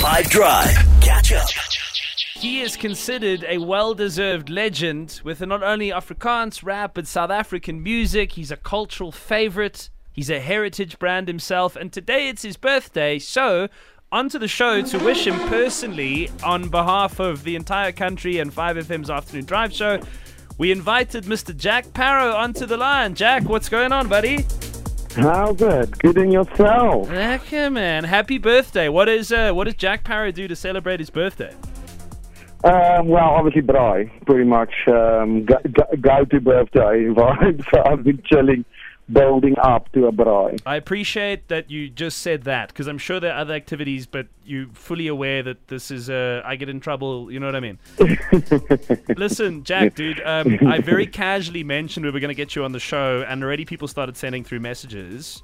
5 Drive. Catch up. He is considered a well deserved legend with not only Afrikaans rap but South African music. He's a cultural favorite, he's a heritage brand himself, and today it's his birthday. So, onto the show to wish him personally on behalf of the entire country and 5FM's Afternoon Drive show. We invited Mr. Jack Parow onto the line. Jack, what's going on, buddy? How's it? Good in yourself. Lekker, man. Happy birthday. What is uh, what does Jack Parow do to celebrate his birthday? Um, well, obviously, braai, pretty much um, go, go, go to birthday vibe. So I've been chilling, building up to a braai. I appreciate that you just said that because I'm sure there are other activities, but you're fully aware that this is uh, I get in trouble. You know what I mean? Listen, Jack, dude, um, I very casually mentioned we were going to get you on the show, and already people started sending through messages.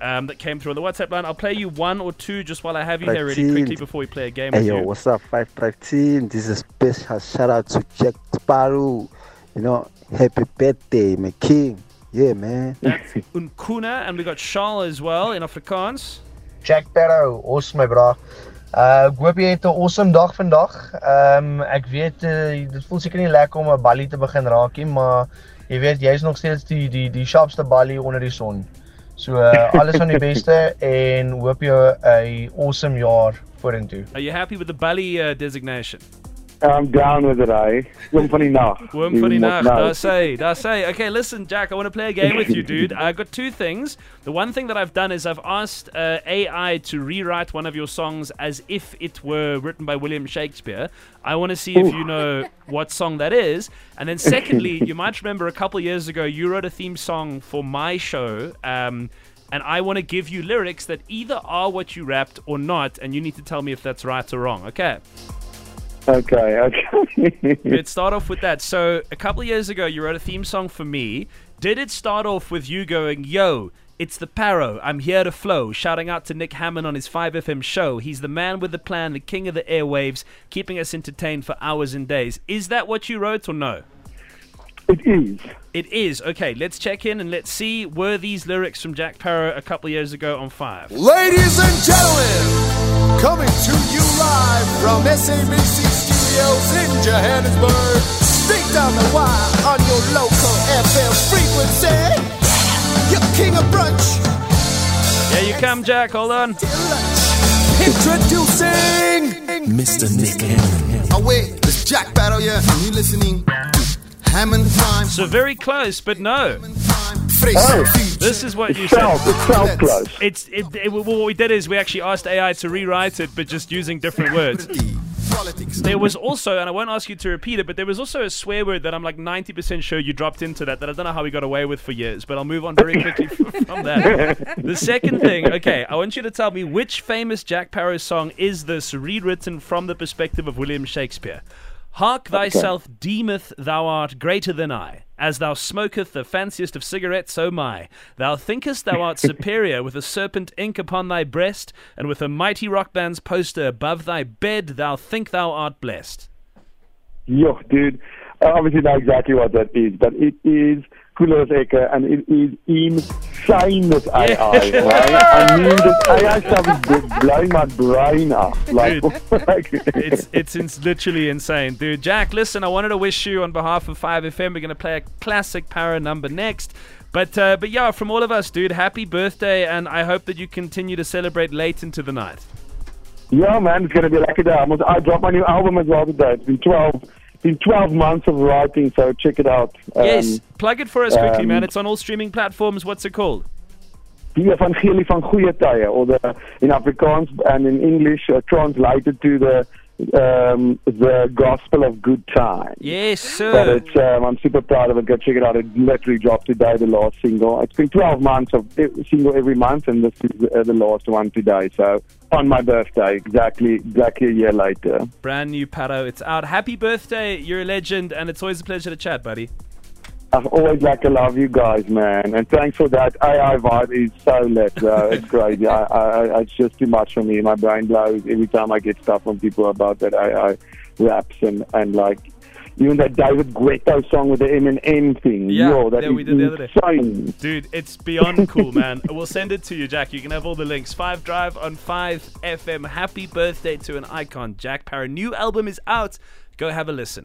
Um, that came through on the WhatsApp line. I'll play you one or two just while I have you here really Right, quickly before we play a game Hey with yo, you. what's up, Five Drive team? This is special shout out to Jack Sparrow. You know, happy birthday, my king. Yeah, man. That's Unkuna, and we got Charles as well in Afrikaans. Jack Barrow, awesome my bra. Uh ek hoop jy het 'n awesome dag vandag. Ehm um, ek weet uh, dit voel seker nie lekker om 'n ballie te begin raak nie, maar jy weet jy's nog steeds die die die sharpste ballie onder die son. So uh, alles van die beste en hoop jy 'n awesome jaar vorentoe. Are you happy with the Bali uh, designation? I'm down with it, eh? Swim van die nag. Worm funny nacht. I say, I say. Okay, listen, Jack, I want to play a game with you, dude. I got two things. The one thing that I've done is I've asked uh, AI to rewrite one of your songs as if it were written by William Shakespeare. I want to see if you know what song that is. And then, secondly, you might remember a couple years ago you wrote a theme song for my show. Um, and I want to give you lyrics that either are what you rapped or not, and you need to tell me if that's right or wrong. Okay. Okay, okay. Let's start off with that. So, a couple of years ago, you wrote a theme song for me. Did it start off with you going, Yo, it's the Parow, I'm here to flow, shouting out to Nick Hammond on his 5FM show? He's the man with the plan, the king of the airwaves, keeping us entertained for hours and days. Is that what you wrote or no? it is. It is. Okay, let's check in and let's see. Were these lyrics from Jack Parow a couple of years ago on 5? Ladies and gentlemen, coming to you live from SABC Studios in Johannesburg. Straight down the wire on your local FM frequency. Your king of brunch. Here you come, Jack. Hold on. Introducing Mr. Nick Hammond. Oh wait, it's Jack Battle yeah. and you listening to Hammond Time. So, very close, but no. Fresh Oh. This is what you It said. felt, it felt close. It's it, it, what we did is we actually asked AI to rewrite it, but just using different words. Politics. There was also, and I won't ask you to repeat it, but there was also a swear word that I'm like 90% sure you dropped into that that I don't know how we got away with for years, but I'll move on very quickly from that. The second thing, okay, I want you to tell me which famous Jack Parow song is this rewritten from the perspective of William Shakespeare? Hark thyself deemeth thou art greater than I. As thou smoketh the fanciest of cigarettes, so my. Thou thinkest thou art superior with a serpent ink upon thy breast, and with a mighty rock band's poster above thy bed, thou think thou art blessed. Yo, dude. I obviously know exactly what that is, but it is as Ekke, and it is insane this AI, right? I mean, this AI stuff is blowing my brain up. Like, like It's it's literally insane, dude. Jack, listen, I wanted to wish you on behalf of 5FM. We're gonna play a classic Parow number next. But uh, but yeah, from all of us, dude, happy birthday, and I hope that you continue to celebrate late into the night. Yeah, man, it's gonna be like a day. I, must, I dropped my new album as well today. It's been twelve, been twelve months of writing, so check it out. Um, yes, plug it for us quickly, um, man. It's on all streaming platforms. What's it called? Die Evangelie van Goeie Tye, or the in Afrikaans and in English uh, translated to the um, the Gospel of Good Time. Yes, But sir. it's, um, I'm super proud of it. Go check it out. It literally dropped today, the last single. It's been 12 months of single every month, and this is uh, the last one today. So on my birthday, exactly exactly a year later. Brand new Parow. It's out. Happy birthday. You're a legend, and it's always a pleasure to chat, buddy. I've always like to love you guys, man, and thanks for that. AI vibe is so lit, though. It's crazy. I, I, it's just too much for me. My brain blows every time I get stuff from people about that AI raps and and like Even that David Guetta song with the Eminem thing. Yeah, Yo, that yeah, we did the other day. Dude, it's beyond cool, man. We'll send it to you, Jack. You can have all the links. Five Drive on 5 FM. Happy birthday to an icon, Jack Parow. New album is out. Go have a listen.